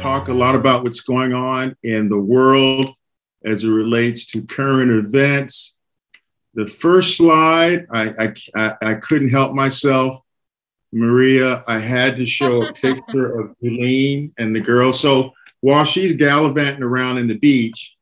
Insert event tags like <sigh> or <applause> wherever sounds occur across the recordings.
talk a lot about what's going on in the world as it relates to current events. The first slide, I, I, I couldn't help myself. Maria, I had to show a <laughs> picture of Eileen and the girls. So while she's gallivanting around in the beach,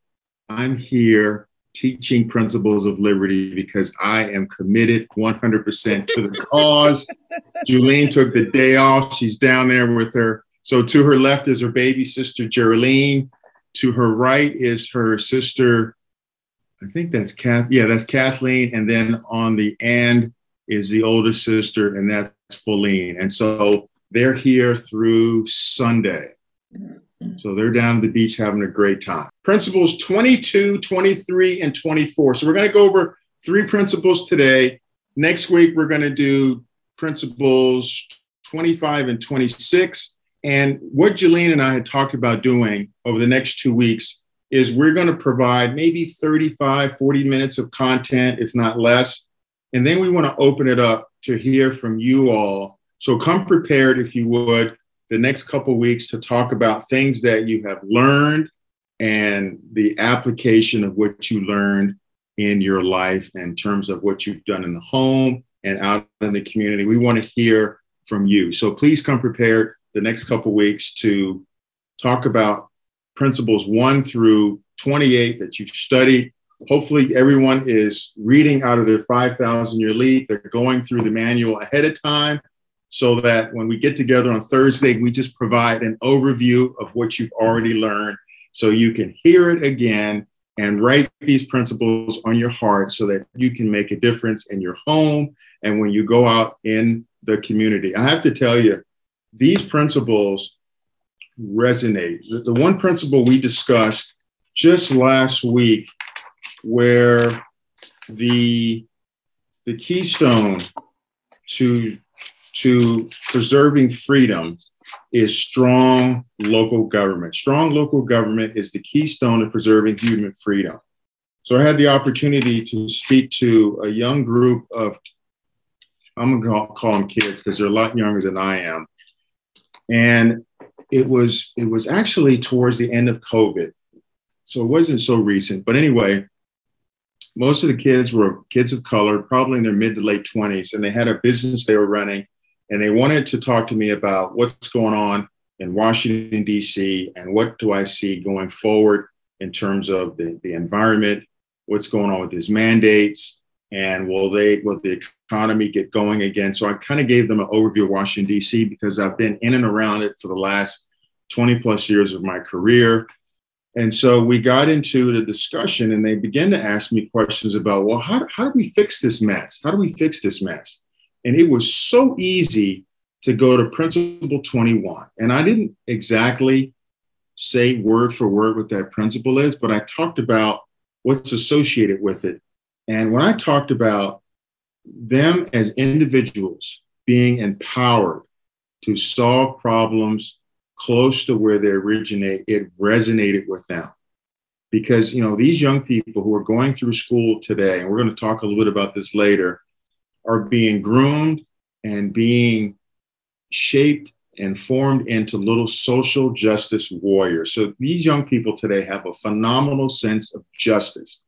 I'm here teaching principles of liberty because I am committed 100% to the cause. <laughs> Julene took the day off. She's down there with her. So to her left is her baby sister, Geraldine. To her right is her sister, I think that's Kath. Yeah, that's Kathleen. And then on the end is the oldest sister, and that's Feline. And so they're here through Sunday. So they're down at the beach having a great time. Principles 22, 23, and 24. So we're going to go over three principles today. Next week, we're going to do principles 25 and 26. And what Jolene and I had talked about doing over the next two weeks is we're going to provide maybe 35, 40 minutes of content, if not less. And then we want to open it up to hear from you all. So come prepared, if you would, the next couple weeks to talk about things that you have learned and the application of what you learned in your life in terms of what you've done in the home and out in the community. We want to hear from you. So please come prepared the next couple weeks to talk about principles 1 through 28 that you've studied. Hopefully, everyone is reading out of their 5,000 year leap. They're going through the manual ahead of time so that when we get together on Thursday, we just provide an overview of what you've already learned so you can hear it again and write these principles on your heart so that you can make a difference in your home and when you go out in the community. I have to tell you, these principles resonate. The, the one principle we discussed just last week, where the the keystone to to preserving freedom is strong local government. Strong local government is the keystone of preserving human freedom. So I had the opportunity to speak to a young group of, I'm to call them kids because they're a lot younger than I am. And it was it was actually towards the end of COVID. So it wasn't so recent. But anyway, most of the kids were kids of color, probably in their mid to late 20s, and they had a business they were running and they wanted to talk to me about what's going on in Washington, D.C., and what do I see going forward in terms of the, the environment, what's going on with these mandates, and will they will the economy get going again? So I kind of gave them an overview of Washington, D.C., because I've been in and around it for the last 20 plus years of my career. And so we got into the discussion, and they began to ask me questions about, well, how, how do we fix this mess? How do we fix this mess? And it was so easy to go to principle 21. And I didn't exactly say word for word what that principle is, but I talked about what's associated with it. And when I talked about them as individuals being empowered to solve problems close to where they originate, it resonated with them. Because, you know, these young people who are going through school today, and we're going to talk a little bit about this later, are being groomed and being shaped and formed into little social justice warriors. So these young people today have a phenomenal sense of justice.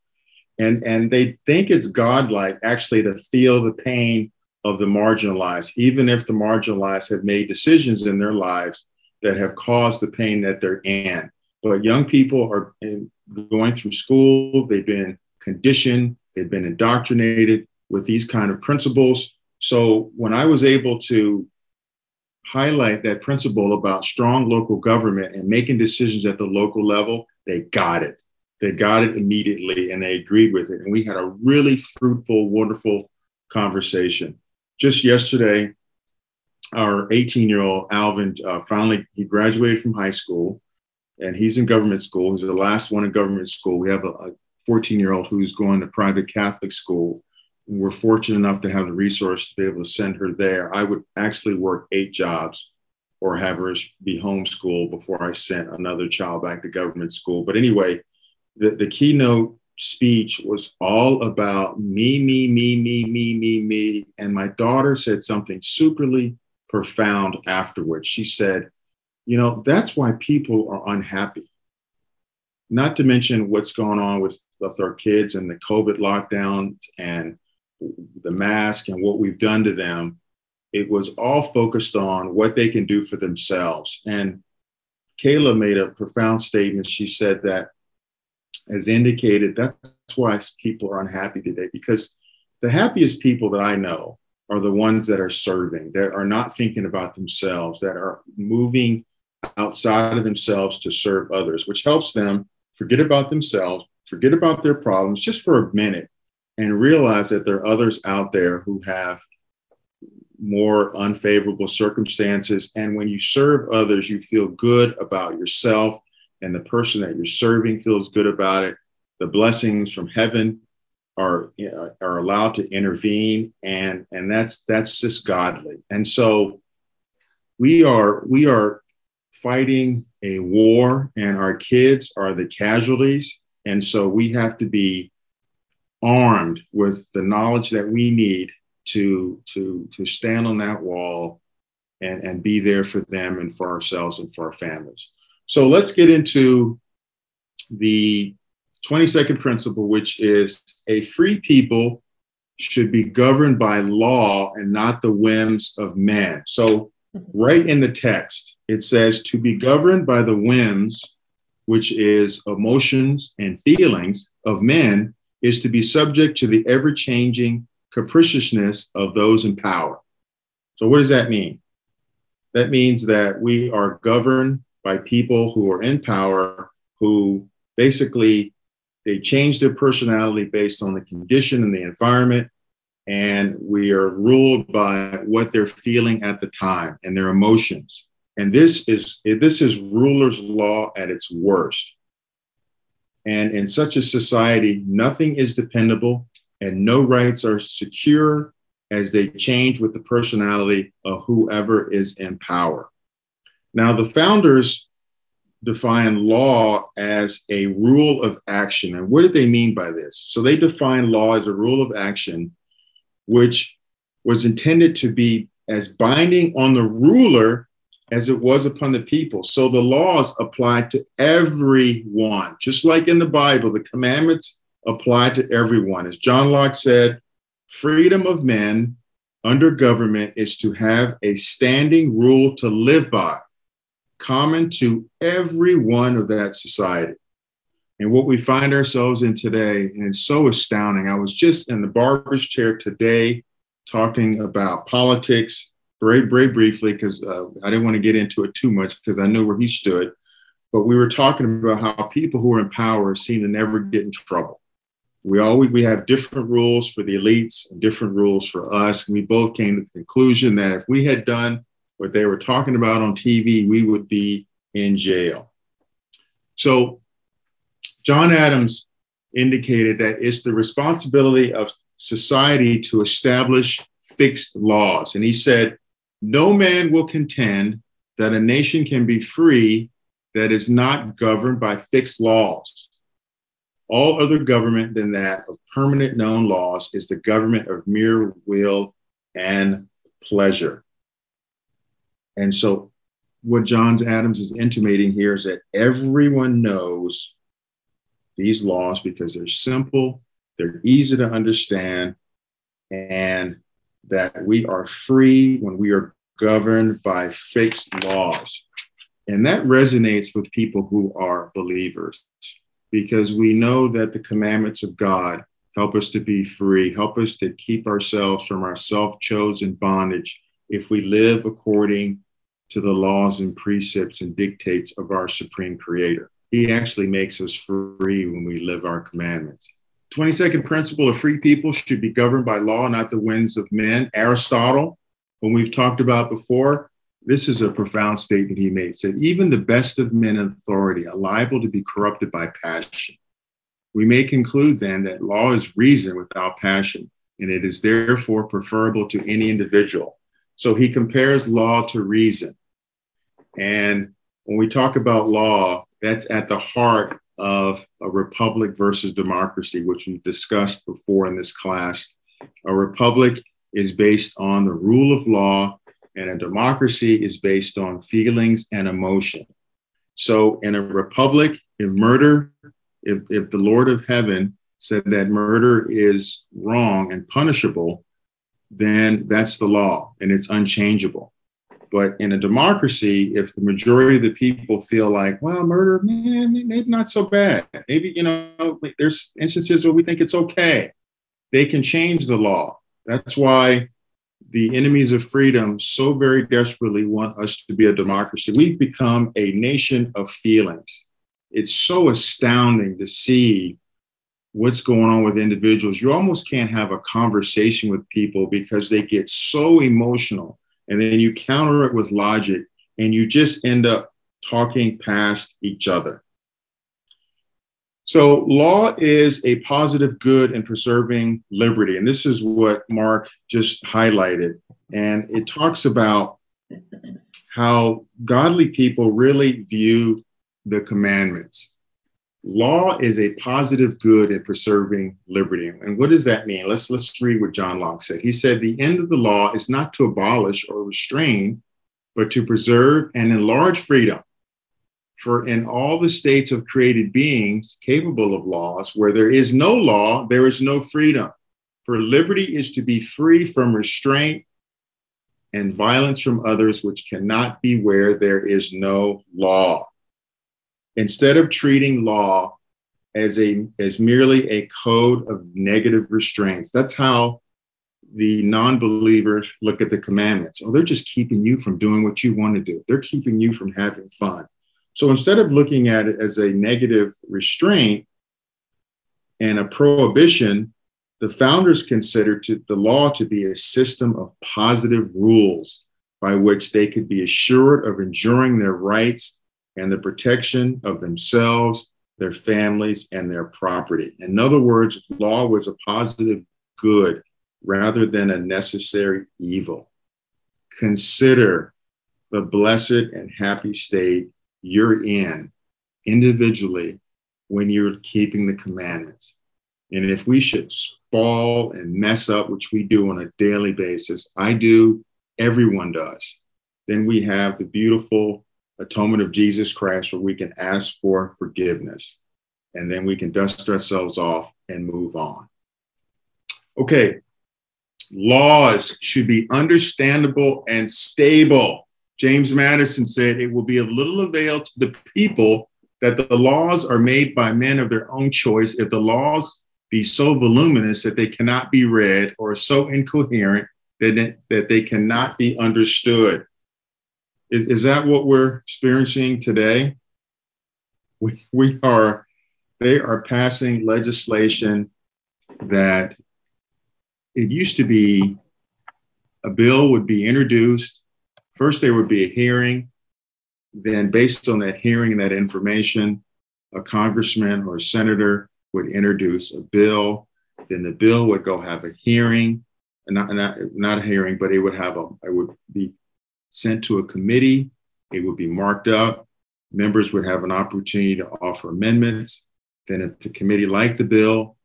And, and they think it's godlike actually to feel the pain of the marginalized, even if the marginalized have made decisions in their lives that have caused the pain that they're in. But young people are going through school, they've been conditioned, they've been indoctrinated, with these kind of principles. So when I was able to highlight that principle about strong local government and making decisions at the local level, they got it. They got it immediately and they agreed with it. And we had a really fruitful, wonderful conversation. Just yesterday, our 18 year old Alvin uh, finally he graduated from high school and he's in government school. He's the last one in government school. We have a 14 year old who's going to private Catholic school we're fortunate enough to have the resource to be able to send her there. I would actually work eight jobs or have her be homeschooled before I sent another child back to government school. But anyway, the, the keynote speech was all about me, me, me, me, me, me, me. And my daughter said something superly profound afterwards. She said, you know, that's why people are unhappy. Not to mention what's going on with, with our kids and the COVID lockdowns and the mask and what we've done to them. It was all focused on what they can do for themselves. And Kayla made a profound statement. She said that, as indicated, that's why people are unhappy today because the happiest people that I know are the ones that are serving, that are not thinking about themselves, that are moving outside of themselves to serve others, which helps them forget about themselves, forget about their problems just for a minute, and realize that there are others out there who have more unfavorable circumstances. And when you serve others, you feel good about yourself, and the person that you're serving feels good about it. The blessings from heaven are are allowed to intervene, and and that's that's just godly. And so we are we are fighting a war, and our kids are the casualties. And so we have to be armed with the knowledge that we need to to to stand on that wall and and be there for them and for ourselves and for our families. So let's get into the 22nd principle, which is a free people should be governed by law and not the whims of men. So right in the text, it says to be governed by the whims, which is emotions and feelings of men, is to be subject to the ever changing capriciousness of those in power. So, what does that mean? That means that we are governed by people who are in power who basically they change their personality based on the condition and the environment and we are ruled by what they're feeling at the time and their emotions. And this is this is ruler's law at its worst. And in such a society nothing is dependable and no rights are secure as they change with the personality of whoever is in power now the founders define law as a rule of action and what did they mean by this so they define law as a rule of action which was intended to be as binding on the ruler as it was upon the people. So the laws applied to everyone, just like in the Bible, the commandments apply to everyone. As John Locke said, freedom of men under government is to have a standing rule to live by, common to every one of that society. And what we find ourselves in today, and it's so astounding. I was just in the barber's chair today talking about politics very, very briefly because uh, I didn't want to get into it too much because I knew where he stood. But we were talking about how people who are in power seem to never get in trouble. We always we have different rules for the elites and different rules for us. And we both came to the conclusion that if we had done what they were talking about on TV, we would be in jail. So John Adams indicated that it's the responsibility of society to establish fixed laws. And he said, No man will contend that a nation can be free that is not governed by fixed laws. All other government than that of permanent known laws is the government of mere will and pleasure. And so, what John Adams is intimating here is that everyone knows these laws because they're simple, they're easy to understand, and that we are free when we are governed by fixed laws. And that resonates with people who are believers because we know that the commandments of God help us to be free, help us to keep ourselves from our self chosen bondage if we live according to the laws and precepts and dictates of our supreme creator. He actually makes us free when we live our commandments. 22nd principle of free people should be governed by law, not the winds of men. Aristotle, when we've talked about before, this is a profound statement he made. Said, even the best of men in authority are liable to be corrupted by passion. We may conclude then that law is reason without passion, and it is therefore preferable to any individual. So he compares law to reason. And when we talk about law, that's at the heart of a republic versus democracy, which we've discussed before in this class. A republic is based on the rule of law and a democracy is based on feelings and emotion. So, in a republic, if murder, if, if the Lord of heaven said that murder is wrong and punishable, then that's the law and it's unchangeable. But in a democracy, if the majority of the people feel like, well, murder, man, maybe not so bad. Maybe, you know, there's instances where we think it's okay. They can change the law. That's why the enemies of freedom so very desperately want us to be a democracy. We've become a nation of feelings. It's so astounding to see what's going on with individuals. You almost can't have a conversation with people because they get so emotional. And then you counter it with logic and you just end up talking past each other. So, law is a positive good in preserving liberty. And this is what Mark just highlighted. And it talks about how godly people really view the commandments. Law is a positive good in preserving liberty. And what does that mean? Let's, let's read what John Locke said. He said, The end of the law is not to abolish or restrain, but to preserve and enlarge freedom for in all the states of created beings capable of laws, where there is no law, there is no freedom. For liberty is to be free from restraint and violence from others, which cannot be where there is no law. Instead of treating law as a as merely a code of negative restraints, that's how the non-believers look at the commandments. Oh, they're just keeping you from doing what you want to do. They're keeping you from having fun. So instead of looking at it as a negative restraint and a prohibition, the founders considered to, the law to be a system of positive rules by which they could be assured of enjoying their rights and the protection of themselves, their families, and their property. In other words, law was a positive good rather than a necessary evil. Consider the blessed and happy state you're in individually when you're keeping the commandments. And if we should fall and mess up, which we do on a daily basis, I do, everyone does, then we have the beautiful atonement of Jesus Christ where we can ask for forgiveness. And then we can dust ourselves off and move on. Okay, laws should be understandable and stable. James Madison said, It will be of little avail to the people that the laws are made by men of their own choice if the laws be so voluminous that they cannot be read or so incoherent that, that they cannot be understood. Is, is that what we're experiencing today? We, we are, they are passing legislation that it used to be a bill would be introduced First, there would be a hearing. Then, based on that hearing and that information, a congressman or a senator would introduce a bill. Then the bill would go have a hearing, not, not, not a hearing, but it would have a, it would be sent to a committee. It would be marked up. Members would have an opportunity to offer amendments. Then, if the committee liked the bill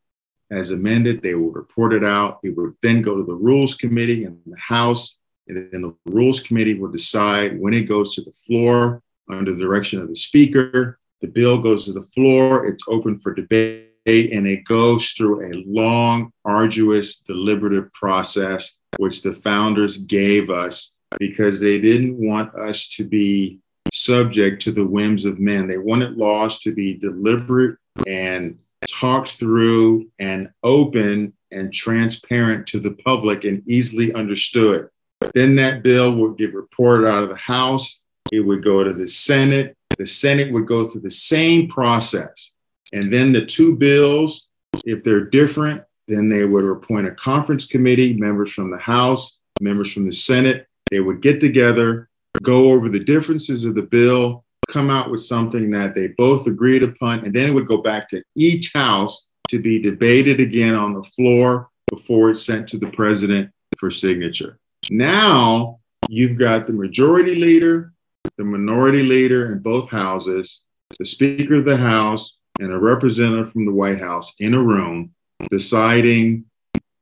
as amended, they would report it out. It would then go to the Rules Committee in the House. And then the Rules Committee will decide when it goes to the floor under the direction of the Speaker. The bill goes to the floor, it's open for debate, and it goes through a long, arduous, deliberative process, which the founders gave us because they didn't want us to be subject to the whims of men. They wanted laws to be deliberate and talked through and open and transparent to the public and easily understood. Then that bill would get reported out of the House. It would go to the Senate. The Senate would go through the same process. And then the two bills, if they're different, then they would appoint a conference committee, members from the House, members from the Senate. They would get together, go over the differences of the bill, come out with something that they both agreed upon, and then it would go back to each House to be debated again on the floor before it's sent to the president for signature. Now you've got the majority leader, the minority leader in both houses, the Speaker of the House, and a representative from the White House in a room deciding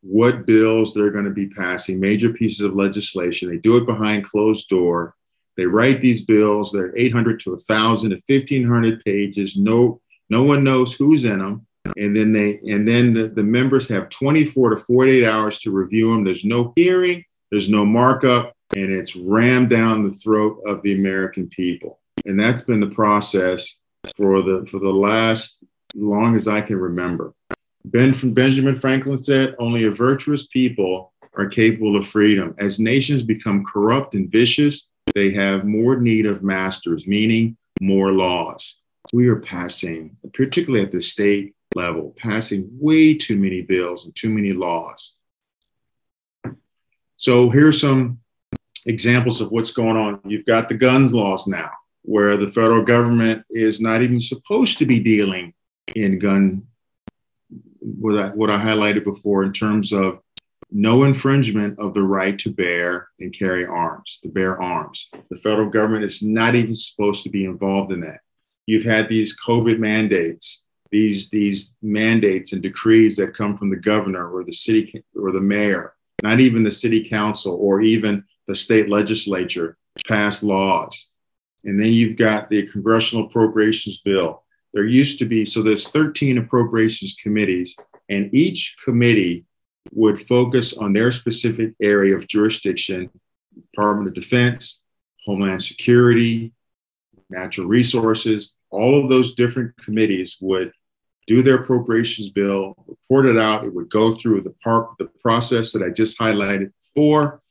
what bills they're going to be passing, major pieces of legislation. They do it behind closed door. They write these bills. They're 800 to 1,000 to 1,500 pages. No, no one knows who's in them. And then they, and then the, the members have 24 to 48 hours to review them. There's no hearing. There's no markup, and it's rammed down the throat of the American people. And that's been the process for the for the last long as I can remember. Ben from Benjamin Franklin said, "Only a virtuous people are capable of freedom. As nations become corrupt and vicious, they have more need of masters, meaning more laws. We are passing, particularly at the state level, passing way too many bills and too many laws. So here's some examples of what's going on. You've got the guns laws now, where the federal government is not even supposed to be dealing in gun what I, what I highlighted before in terms of no infringement of the right to bear and carry arms, to bear arms. The federal government is not even supposed to be involved in that. You've had these COVID mandates, these, these mandates and decrees that come from the governor or the city or the mayor, not even the city council or even the state legislature pass laws. And then you've got the congressional appropriations bill there used to be, so there's 13 appropriations committees, and each committee would focus on their specific area of jurisdiction Department of Defense, Homeland Security, Natural Resources. All of those different committees would do their appropriations bill, report it out. It would go through the park, the process that I just highlighted before.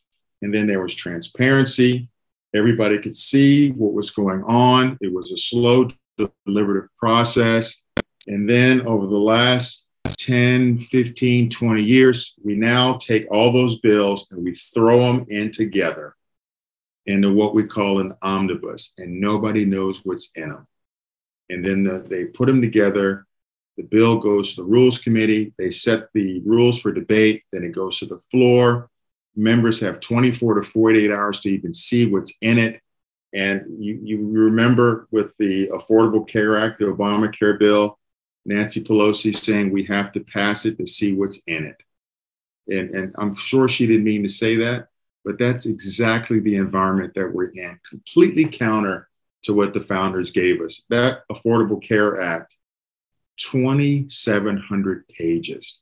And then there was transparency. Everybody could see what was going on. It was a slow deliberative process. And then over the last 10, 15, 20 years, we now take all those bills and we throw them in together into what we call an omnibus, and nobody knows what's in them. And then the, they put them together. The bill goes to the rules committee. They set the rules for debate. Then it goes to the floor. Members have 24 to 48 hours to even see what's in it. And you, you remember with the Affordable Care Act, the Obamacare bill, Nancy Pelosi saying we have to pass it to see what's in it. And, and I'm sure she didn't mean to say that, but that's exactly the environment that we're in, completely counter to what the founders gave us. That Affordable Care Act, 2,700 pages,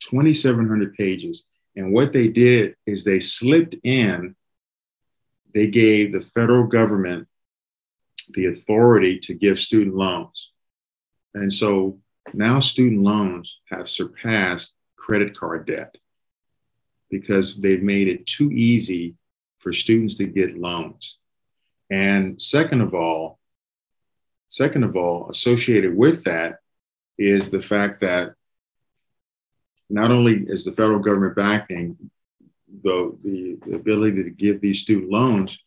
2,700 pages. And what they did is they slipped in they gave the federal government the authority to give student loans. And so now student loans have surpassed credit card debt because they've made it too easy for students to get loans. And second of all, second of all, associated with that is the fact that not only is the federal government backing the, the, the ability to give these student loans,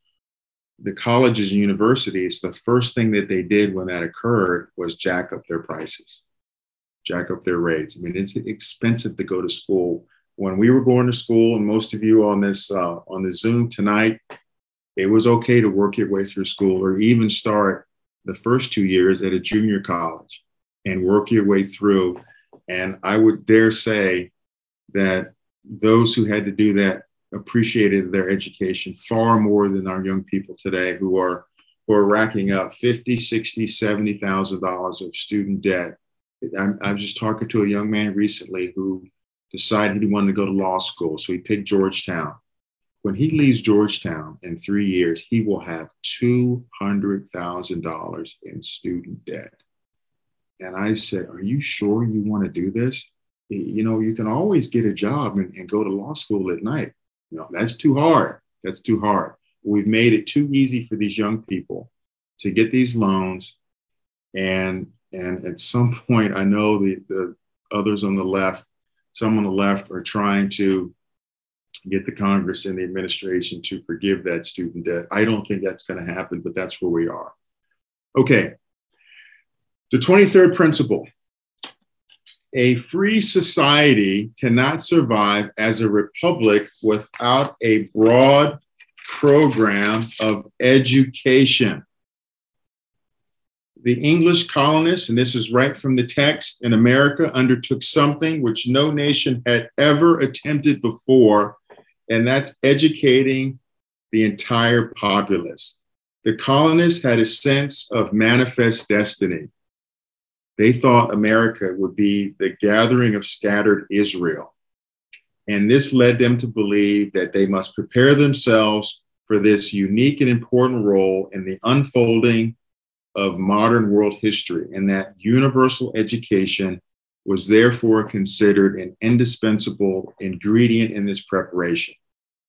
the colleges and universities, the first thing that they did when that occurred was jack up their prices, jack up their rates. I mean, it's expensive to go to school. When we were going to school, and most of you on this uh, on the Zoom tonight, it was okay to work your way through school or even start the first two years at a junior college and work your way through. And I would dare say that those who had to do that appreciated their education far more than our young people today who are who are racking up 50 60 70000 dollars of student debt. I'm, I was just talking to a young man recently who decided he wanted to go to law school so he picked georgetown. When he leaves georgetown in three years he will have $200000 in student debt. And i said are you sure you want to do this you know, you can always get a job and, and go to law school at night. You know, that's too hard. That's too hard. We've made it too easy for these young people to get these loans. And and at some <laughs> point, I know the, the others on the left, some on the left are trying to get the Congress and the administration to forgive that student debt. I don't think that's going to happen, but that's where we are. Okay. The 23rd principle a free society cannot survive as a republic without a broad program of education. the English colonists, and this is right from the text, in America undertook something which no nation had ever attempted before, and that's educating the entire populace. The colonists had a sense of manifest destiny. They thought America would be the gathering of scattered Israel. And this led them to believe that they must prepare themselves for this unique and important role in the unfolding of modern world history, and that universal education was therefore considered an indispensable ingredient in this preparation.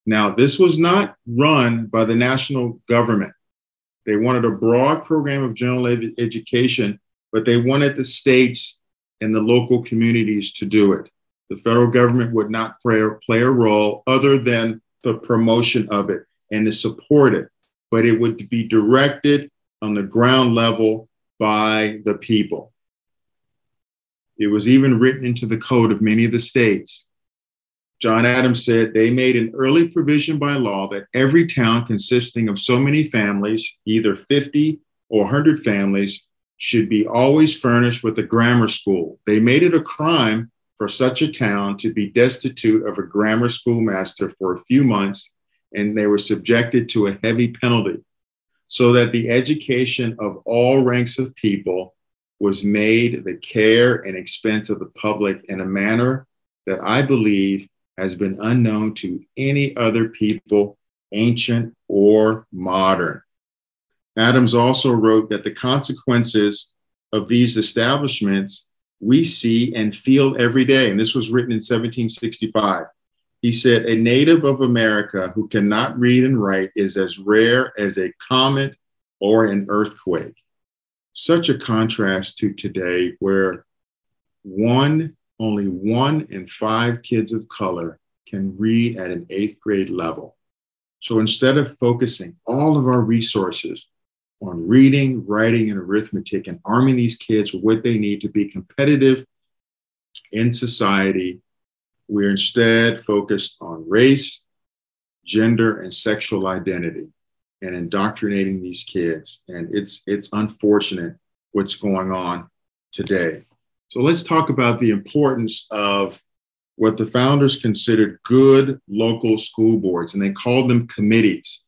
Now, this was not run by the national government. They wanted a broad program of general ed- education, but they wanted the states and the local communities to do it. The federal government would not play, play a role other than the promotion of it and to support it, but it would be directed on the ground level by the people. It was even written into the code of many of the states. John Adams said they made an early provision by law that every town consisting of so many families, either 50 or 100 families, should be always furnished with a grammar school. They made it a crime for such a town to be destitute of a grammar school master for a few months, and they were subjected to a heavy penalty so that the education of all ranks of people was made the care and expense of the public in a manner that I believe has been unknown to any other people, ancient or modern. Adams also wrote that the consequences of these establishments we see and feel every day. And this was written in 1765. He said, A native of America who cannot read and write is as rare as a comet or an earthquake. Such a contrast to today, where one, only one in five kids of color can read at an eighth grade level. So instead of focusing all of our resources on reading, writing, and arithmetic and arming these kids with what they need to be competitive in society, we're instead focused on race, gender, and sexual identity and indoctrinating these kids. And it's it's unfortunate what's going on today. So let's talk about the importance of what the founders considered good local school boards, and they called them committees.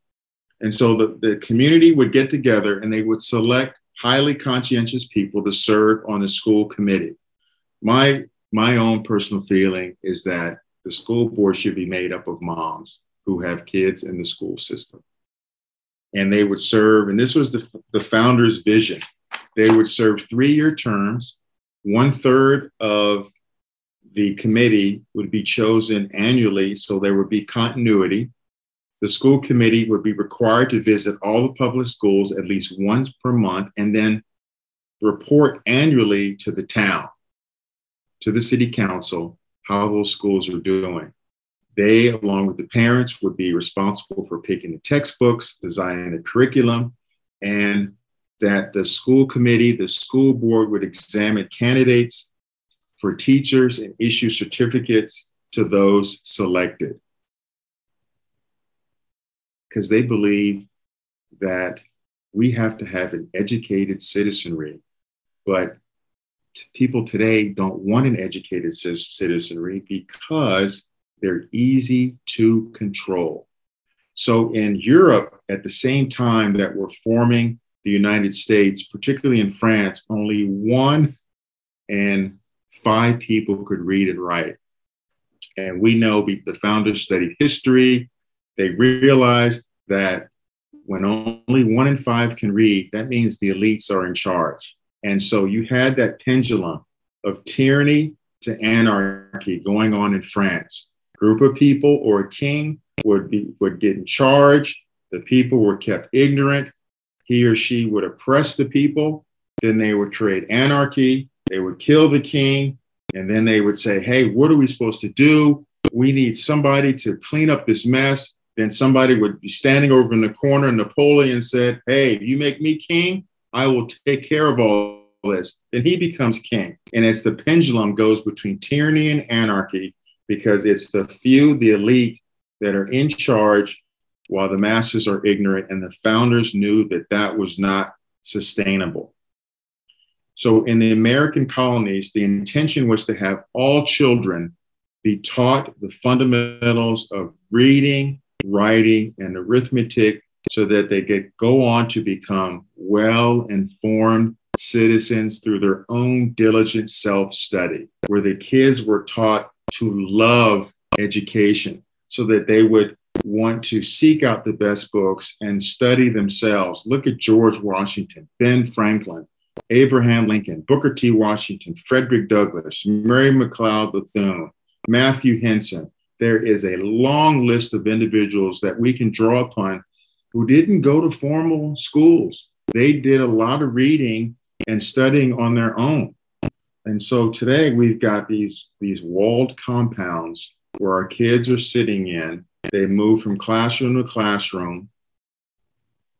And so the, the community would get together and they would select highly conscientious people to serve on the school committee. My my own personal feeling is that the school board should be made up of moms who have kids in the school system. And they would serve, and this was the, the founder's vision. They would serve three year terms. One third of the committee would be chosen annually, so there would be continuity. The school committee would be required to visit all the public schools at least once per month and then report annually to the town to the city council how those schools are doing. They, along with the parents, would be responsible for picking the textbooks, designing the curriculum, and that the school committee, the school board would examine candidates for teachers and issue certificates to those selected. Because they believe that we have to have an educated citizenry, but people today don't want an educated citizenry because they're easy to control. So in Europe, at the same time that we're forming the United States, particularly in France, only one in five people could read and write. And we know the founders studied history. They realized that when only one in five can read, that means the elites are in charge. And so you had that pendulum of tyranny to anarchy going on in France. Group of people or a king would be would get in charge. The people were kept ignorant. He or she would oppress the people. Then they would create anarchy. They would kill the king. And then they would say, Hey, what are we supposed to do? We need somebody to clean up this mess. Then somebody would be standing over in the corner. And Napoleon said, Hey, if you make me king, I will take care of all this. Then he becomes king. And it's the pendulum goes between tyranny and anarchy because it's the few, the elite, that are in charge while the masses are ignorant. And the founders knew that that was not sustainable. So in the American colonies, the intention was to have all children be taught the fundamentals of reading, writing, and arithmetic so that they could go on to become well informed citizens through their own diligent self study, where the kids were taught to love education so that they would want to seek out the best books and study themselves. Look at George Washington, Ben Franklin, Abraham Lincoln, Booker T. Washington, Frederick Douglass, Mary McLeod Bethune, Matthew Henson. There is a long list of individuals that we can draw upon who didn't go to formal schools. They did a lot of reading and studying on their own. And so today we've got these, these walled compounds where our kids are sitting in. They move from classroom to classroom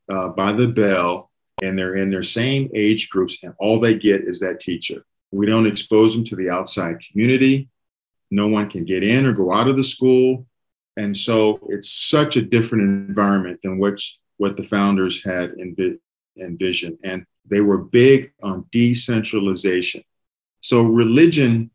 uh, by the bell, and they're in their same age groups, and all they get is that teacher. We don't expose them to the outside community. No one can get in or go out of the school. And so it's such a different environment than which, what the founders had envi- envisioned. And they were big on decentralization. So religion,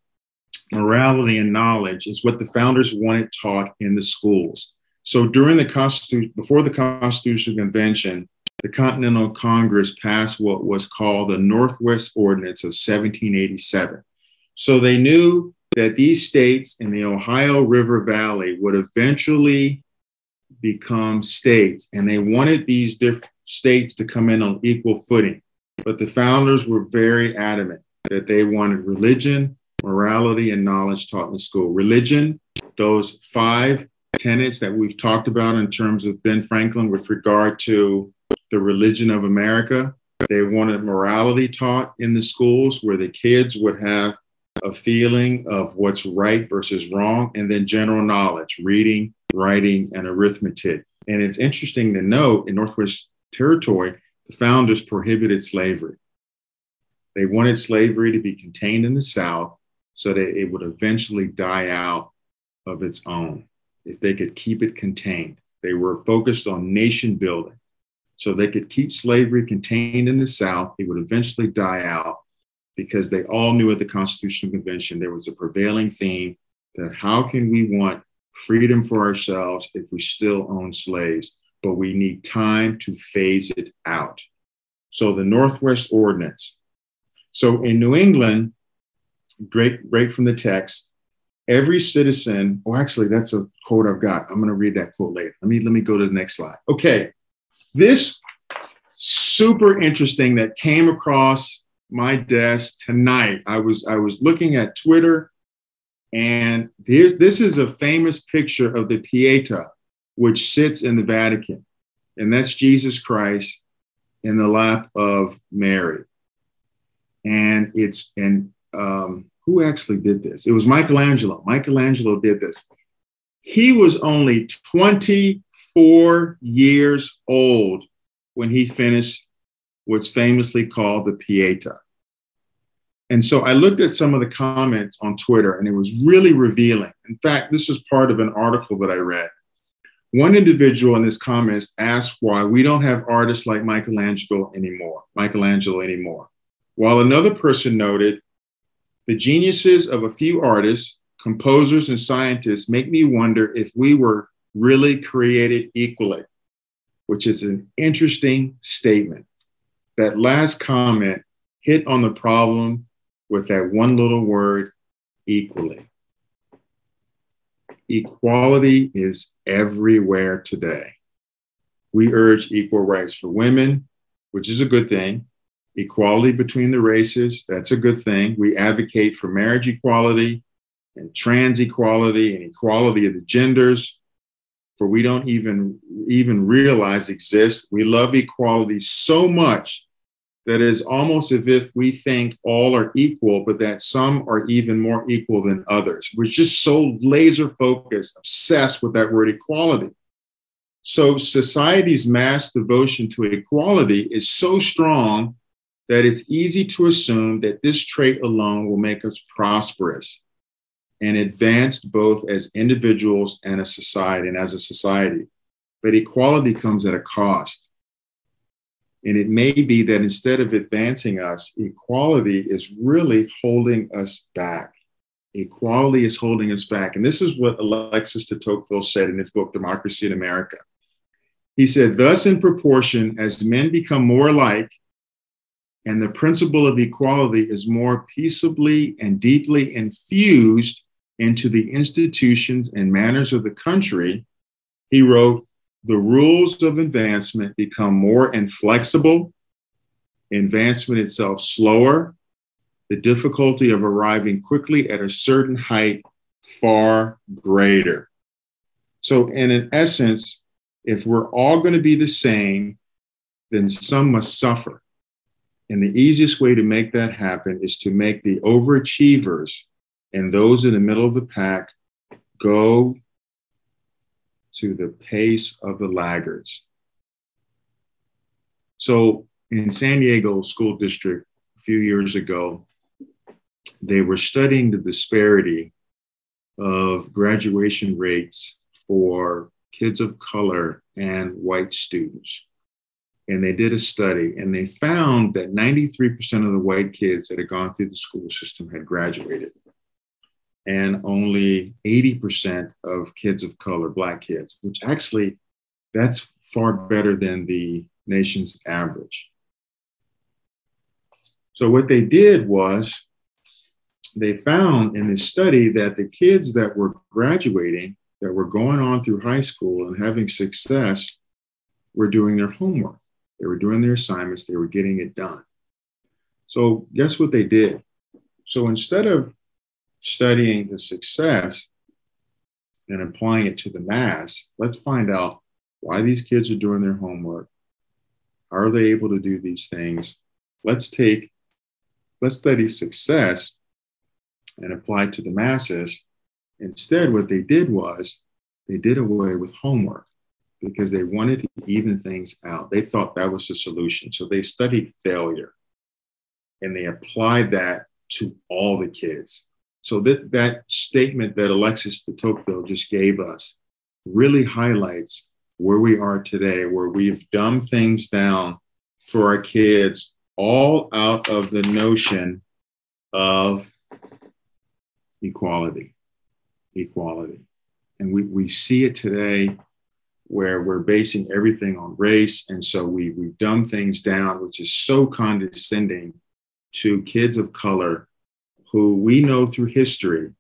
morality, and knowledge is what the founders wanted taught in the schools. So during the Constitution, before the Constitutional Convention, the Continental Congress passed what was called the Northwest Ordinance of 1787. So they knew that these states in the Ohio River Valley would eventually become states, and they wanted these different states to come in on equal footing. But the founders were very adamant that they wanted religion, morality, and knowledge taught in school. Religion, those five tenets that we've talked about in terms of Ben Franklin with regard to the religion of America. They wanted morality taught in the schools where the kids would have a feeling of what's right versus wrong, and then general knowledge, reading, writing, and arithmetic. And it's interesting to note in Northwest Territory, the founders prohibited slavery. They wanted slavery to be contained in the South so that it would eventually die out of its own if they could keep it contained. They were focused on nation building. So they could keep slavery contained in the South. It would eventually die out because they all knew at the Constitutional Convention there was a prevailing theme that how can we want freedom for ourselves if we still own slaves? But we need time to phase it out. So the Northwest Ordinance. So in New England, break, break from the text, every citizen, oh, actually, that's a quote I've got. I'm going to read that quote later. Let me, let me go to the next slide. Okay. This super interesting that came across my desk tonight. I was I was looking at Twitter, and here's this is a famous picture of the Pieta, which sits in the Vatican, and that's Jesus Christ in the lap of Mary. And it's and um, who actually did this? It was Michelangelo. Michelangelo did this. He was only 24 years old when he finished what's famously called the Pieta. And so I looked at some of the comments on Twitter and it was really revealing. In fact, this was part of an article that I read. One individual in his comments asked why we don't have artists like Michelangelo anymore, Michelangelo anymore. While another person noted, the geniuses of a few artists, composers, and scientists make me wonder if we were really created equally, which is an interesting statement. That last comment hit on the problem with that one little word equally. Equality is everywhere today. We urge equal rights for women, which is a good thing. Equality between the races, that's a good thing. We advocate for marriage equality and trans equality and equality of the genders, for we don't even, even realize exists. We love equality so much that is almost as if we think all are equal, but that some are even more equal than others. We're just so laser focused, obsessed with that word equality. So society's mass devotion to equality is so strong that it's easy to assume that this trait alone will make us prosperous and advanced both as individuals and a society and as a society. But equality comes at a cost. And it may be that instead of advancing us, equality is really holding us back. Equality is holding us back. And this is what Alexis de Tocqueville said in his book, Democracy in America. He said, Thus, in proportion as men become more alike, and the principle of equality is more peaceably and deeply infused into the institutions and manners of the country, he wrote, the rules of advancement become more inflexible, advancement itself slower, the difficulty of arriving quickly at a certain height far greater. So, in an essence, if we're all going to be the same, then some must suffer. And the easiest way to make that happen is to make the overachievers and those in the middle of the pack go to the pace of the laggards. So in San Diego School District a few years ago, they were studying the disparity of graduation rates for kids of color and white students. And they did a study and they found that 93% of the white kids that had gone through the school system had graduated and only 80% of kids of color, black kids, which actually that's far better than the nation's average. So what they did was they found in this study that the kids that were graduating, that were going on through high school and having success, were doing their homework. They were doing their assignments, they were getting it done. So guess what they did? So instead of studying the success and applying it to the mass, let's find out why these kids are doing their homework. How are they able to do these things? Let's take, let's study success and apply it to the masses. Instead, what they did was they did away with homework because they wanted to even things out. They thought that was the solution. So they studied failure and they applied that to all the kids. So that, that statement that Alexis de Tocqueville just gave us really highlights where we are today, where we've dumbed things down for our kids, all out of the notion of equality. Equality. And we, we see it today where we're basing everything on race. And so we, we dumb things down, which is so condescending to kids of color who we know through history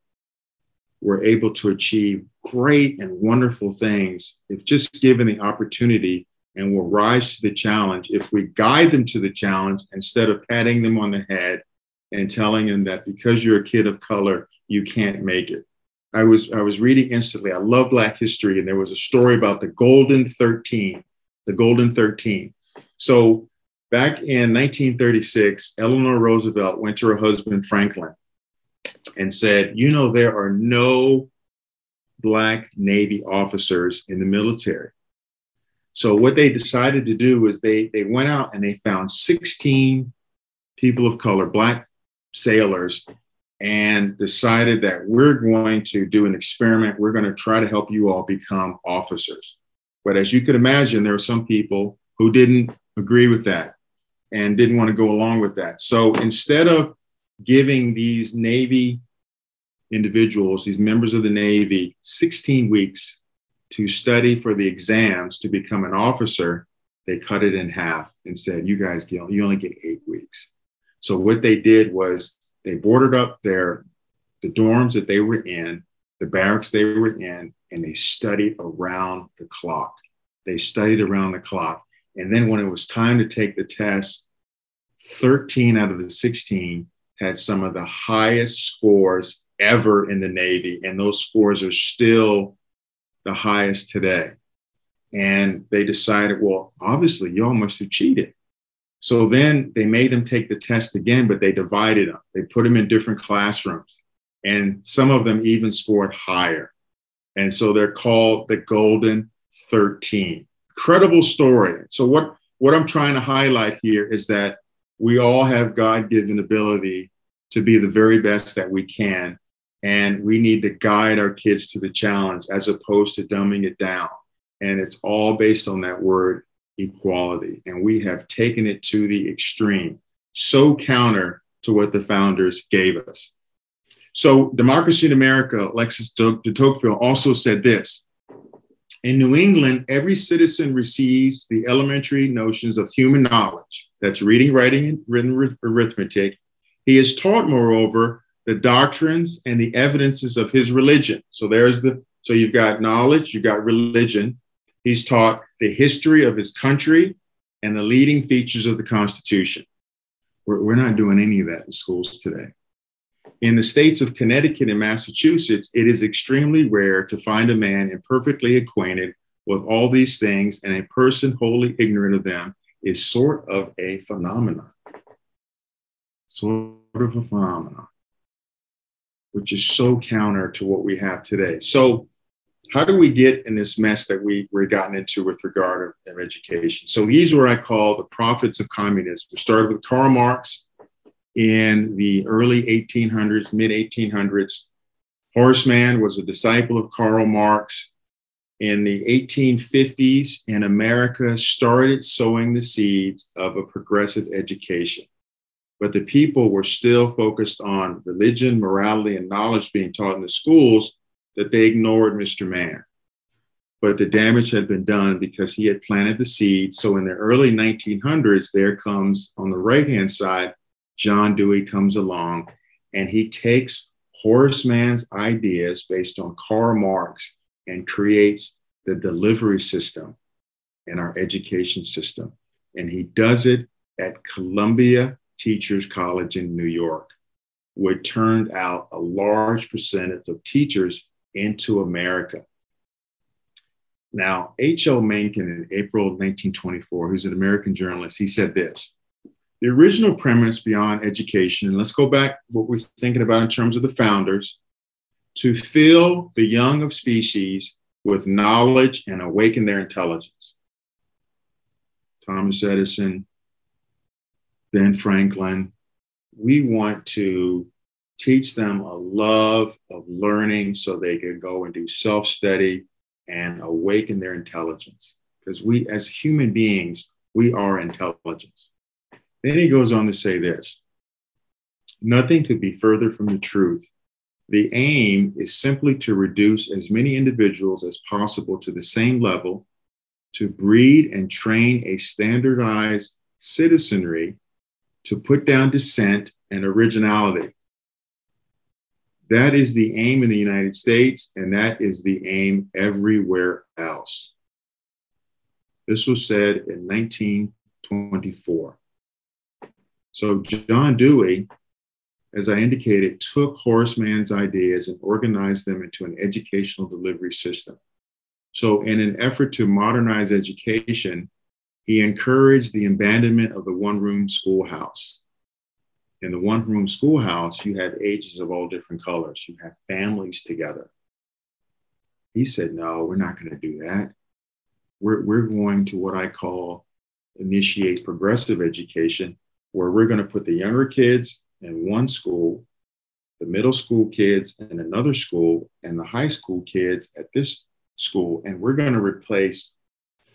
were able to achieve great and wonderful things if just given the opportunity and will rise to the challenge if we guide them to the challenge instead of patting them on the head and telling them that because you're a kid of color you can't make it. I was i was reading instantly. I love black history and there was a story about the golden 13 the golden 13 so back in 1936 eleanor roosevelt went to her husband franklin and said, you know, there are no black Navy officers in the military. So what they decided to do was they they went out and they found 16 people of color, black sailors, and decided that we're going to do an experiment. We're going to try to help you all become officers. But as you could imagine, there were some people who didn't agree with that and didn't want to go along with that. So instead of giving these Navy individuals, these members of the Navy, 16 weeks to study for the exams to become an officer, they cut it in half and said, You guys, you only get eight weeks. So what they did was they boarded up their the dorms that they were in, the barracks they were in, and they studied around the clock. They studied around the clock. And then when it was time to take the test, 13 out of the 16 had some of the highest scores ever in the Navy, and those scores are still the highest today. And they decided, well, obviously, y'all must have cheated. So then they made them take the test again, but they divided them. They put them in different classrooms, and some of them even scored higher. And so they're called the Golden 13. Incredible story. So, what, what I'm trying to highlight here is that we all have God given ability to be the very best that we can. And we need to guide our kids to the challenge as opposed to dumbing it down. And it's all based on that word equality. And we have taken it to the extreme, so counter to what the founders gave us. So, Democracy in America, Alexis de Tocqueville also said this In New England, every citizen receives the elementary notions of human knowledge that's reading, writing, and written arithmetic. He is taught, moreover, the doctrines and the evidences of his religion. So, there's the so you've got knowledge, you've got religion. He's taught the history of his country and the leading features of the Constitution. We're, we're not doing any of that in schools today. In the states of Connecticut and Massachusetts, it is extremely rare to find a man imperfectly acquainted with all these things, and a person wholly ignorant of them is sort of a phenomenon. Sort of a phenomenon, which is so counter to what we have today. So, how do we get in this mess that we, we're gotten into with regard to education? So, these are what I call the prophets of communism. We started with Karl Marx, in the early 1800s, mid 1800s. Horace Mann was a disciple of Karl Marx. In the 1850s, in America, started sowing the seeds of a progressive education. But the people were still focused on religion, morality, and knowledge being taught in the schools that they ignored Mr. Mann. But the damage had been done because he had planted the seeds. So in the early 1900s, there comes on the right hand side John Dewey comes along and he takes Horace Mann's ideas based on Karl Marx and creates the delivery system in our education system. And he does it at Columbia Teachers College in New York, which turned out a large percentage of teachers into America. Now, H.L. Mencken in April of 1924, who's an American journalist, he said this the original premise beyond education, and let's go back what we're thinking about in terms of the founders, to fill the young of species with knowledge and awaken their intelligence. Thomas Edison, Ben Franklin, we want to teach them a love of learning so they can go and do self study and awaken their intelligence. Because we, as human beings, we are intelligence. Then he goes on to say this Nothing could be further from the truth. The aim is simply to reduce as many individuals as possible to the same level, to breed and train a standardized citizenry, to put down dissent and originality. That is the aim in the United States, and that is the aim everywhere else. This was said in 1924. So John Dewey, as I indicated, took Horace Mann's ideas and organized them into an educational delivery system. So, in an effort to modernize education, he encouraged the abandonment of the one room schoolhouse. In the one room schoolhouse, you had ages of all different colors, you had families together. He said, No, we're not going to do that. We're, we're going to what I call initiate progressive education where we're going to put the younger kids in one school, the middle school kids in another school, and the high school kids at this school. And we're going to replace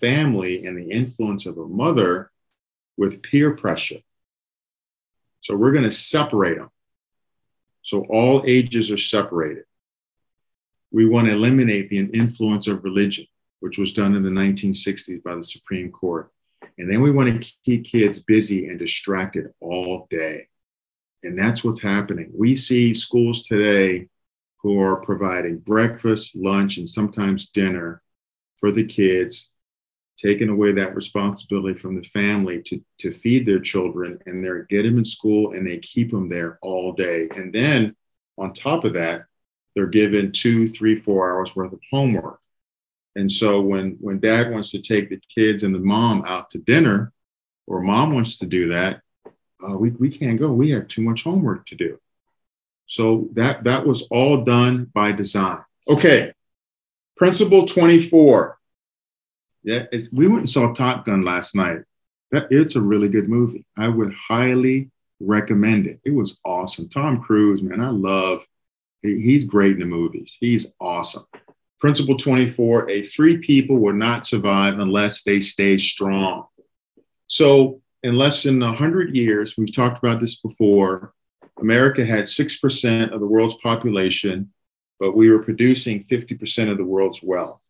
family and the influence of a mother with peer pressure. So we're going to separate them. So all ages are separated. We want to eliminate the influence of religion, which was done in the 1960s by the Supreme Court. And then we want to keep kids busy and distracted all day. And that's what's happening. We see schools today who are providing breakfast, lunch, and sometimes dinner for the kids, taking away that responsibility from the family to, to feed their children. And they get them in school and they keep them there all day. And then on top of that, they're given two, three, four hours worth of homework. And so when when dad wants to take the kids and the mom out to dinner, or mom wants to do that, uh, we, we can't go. We have too much homework to do. So that that was all done by design. Okay, principle 24. Yeah, we went and saw Top Gun last night. That, it's a really good movie. I would highly recommend it. It was awesome. Tom Cruise, man, I love. He, he's great in the movies. He's awesome. Principle 24 a free people will not survive unless they stay strong. So, in less than 100 years, we've talked about this before, America had 6% of the world's population, but we were producing 50% of the world's wealth.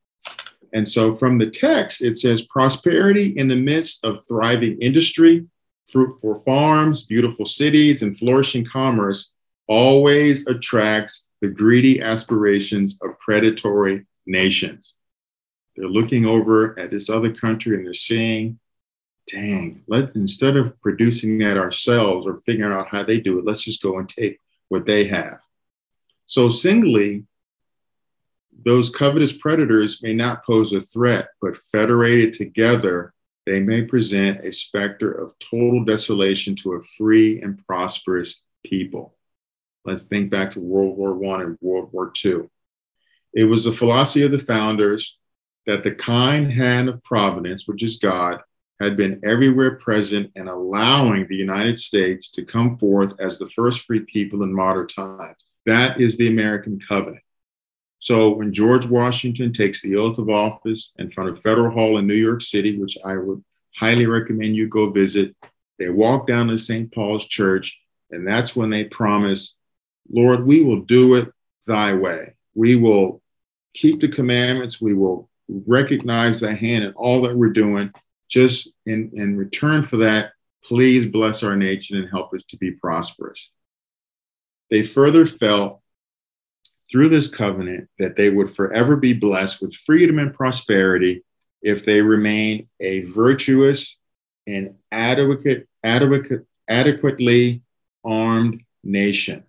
And so, from the text, it says prosperity in the midst of thriving industry, fruitful farms, beautiful cities, and flourishing commerce always attracts the greedy aspirations of predatory nations. They're looking over at this other country and they're saying, dang, let instead of producing that ourselves or figuring out how they do it, let's just go and take what they have. So singly, those covetous predators may not pose a threat, but federated together, they may present a specter of total desolation to a free and prosperous people. Let's think back to World War I and World War II. It was the philosophy of the founders that the kind hand of providence, which is God, had been everywhere present and allowing the United States to come forth as the first free people in modern times. That is the American covenant. So when George Washington takes the oath of office in front of Federal Hall in New York City, which I would highly recommend you go visit, they walk down to St. Paul's Church, and that's when they promise Lord, we will do it thy way. We will keep the commandments. We will recognize thy hand in all that we're doing. Just in, in return for that, please bless our nation and help us to be prosperous. They further felt through this covenant that they would forever be blessed with freedom and prosperity if they remain a virtuous and adequate, adequate, adequately armed nation.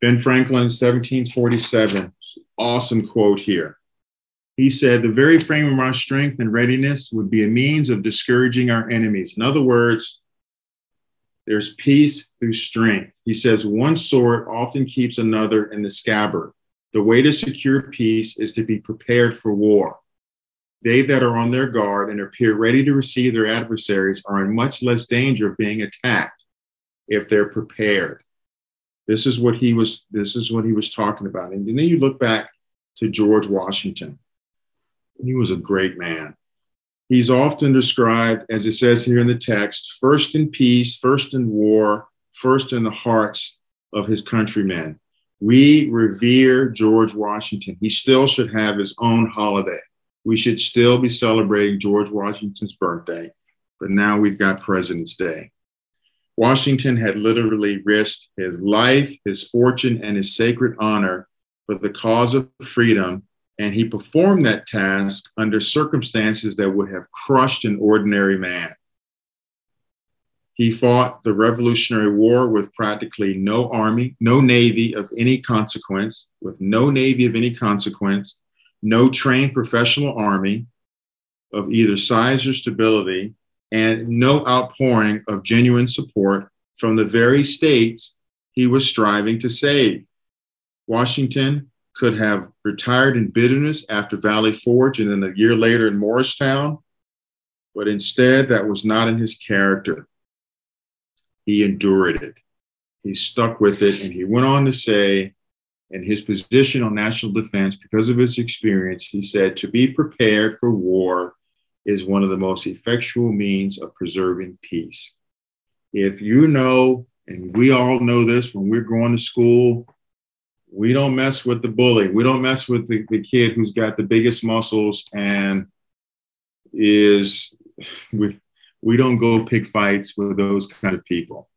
Ben Franklin, 1747, awesome quote here. He said, The very frame of our strength and readiness would be a means of discouraging our enemies. In other words, there's peace through strength. He says, One sword often keeps another in the scabbard. The way to secure peace is to be prepared for war. They that are on their guard and appear ready to receive their adversaries are in much less danger of being attacked if they're prepared. This is what he was. This is what he was talking about. And then you look back to George Washington. He was a great man. He's often described, as it says here in the text, first in peace, first in war, first in the hearts of his countrymen. We revere George Washington. He still should have his own holiday. We should still be celebrating George Washington's birthday, but now we've got President's Day. Washington had literally risked his life, his fortune, and his sacred honor for the cause of freedom, and he performed that task under circumstances that would have crushed an ordinary man. He fought the Revolutionary War with practically no army, no navy of any consequence, with no navy of any consequence, no trained professional army of either size or stability, and no outpouring of genuine support from the very states he was striving to save. Washington could have retired in bitterness after Valley Forge and then a year later in Morristown, but instead, that was not in his character. He endured it, he stuck with it, and he went on to say, in his position on national defense, because of his experience, he said, to be prepared for war is one of the most effectual means of preserving peace. If you know, and we all know this when we're going to school, we don't mess with the bully. We don't mess with the, the kid who's got the biggest muscles and is <laughs> we we don't go pick fights with those kind of people.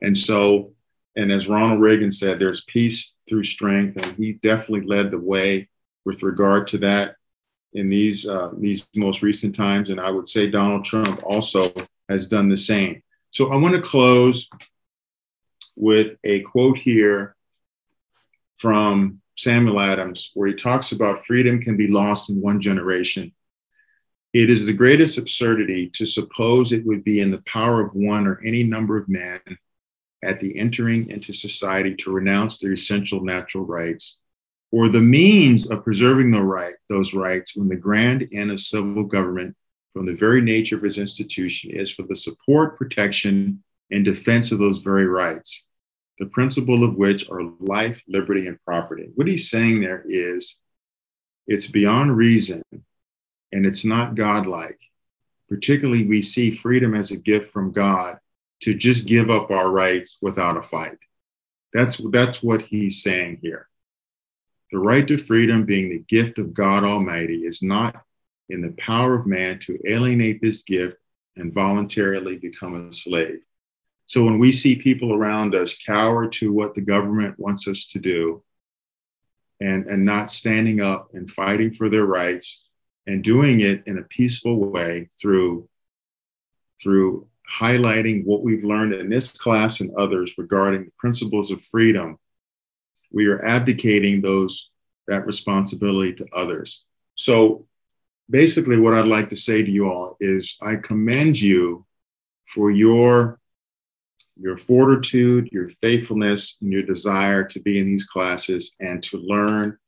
And so, and as Ronald Reagan said, there's peace through strength, and he definitely led the way with regard to that in these uh, these most recent times, and I would say Donald Trump also has done the same. So I want to close with a quote here from Samuel Adams, where he talks about freedom can be lost in one generation. It is the greatest absurdity to suppose it would be in the power of one or any number of men at the entering into society to renounce their essential natural rights or the means of preserving the right, those rights when the grand end of civil government, from the very nature of its institution, is for the support, protection, and defense of those very rights. the principle of which are life, liberty, and property. What he's saying there is it's beyond reason and it's not godlike. Particularly, we see freedom as a gift from God to just give up our rights without a fight. That's, that's what he's saying here. The right to freedom, being the gift of God Almighty, is not in the power of man to alienate this gift and voluntarily become a slave. So when we see people around us cower to what the government wants us to do and, and not standing up and fighting for their rights and doing it in a peaceful way through, through highlighting what we've learned in this class and others regarding the principles of freedom, we are abdicating those that responsibility to others. So basically what I'd like to say to you all is I commend you for your your fortitude, your faithfulness, and your desire to be in these classes and to learn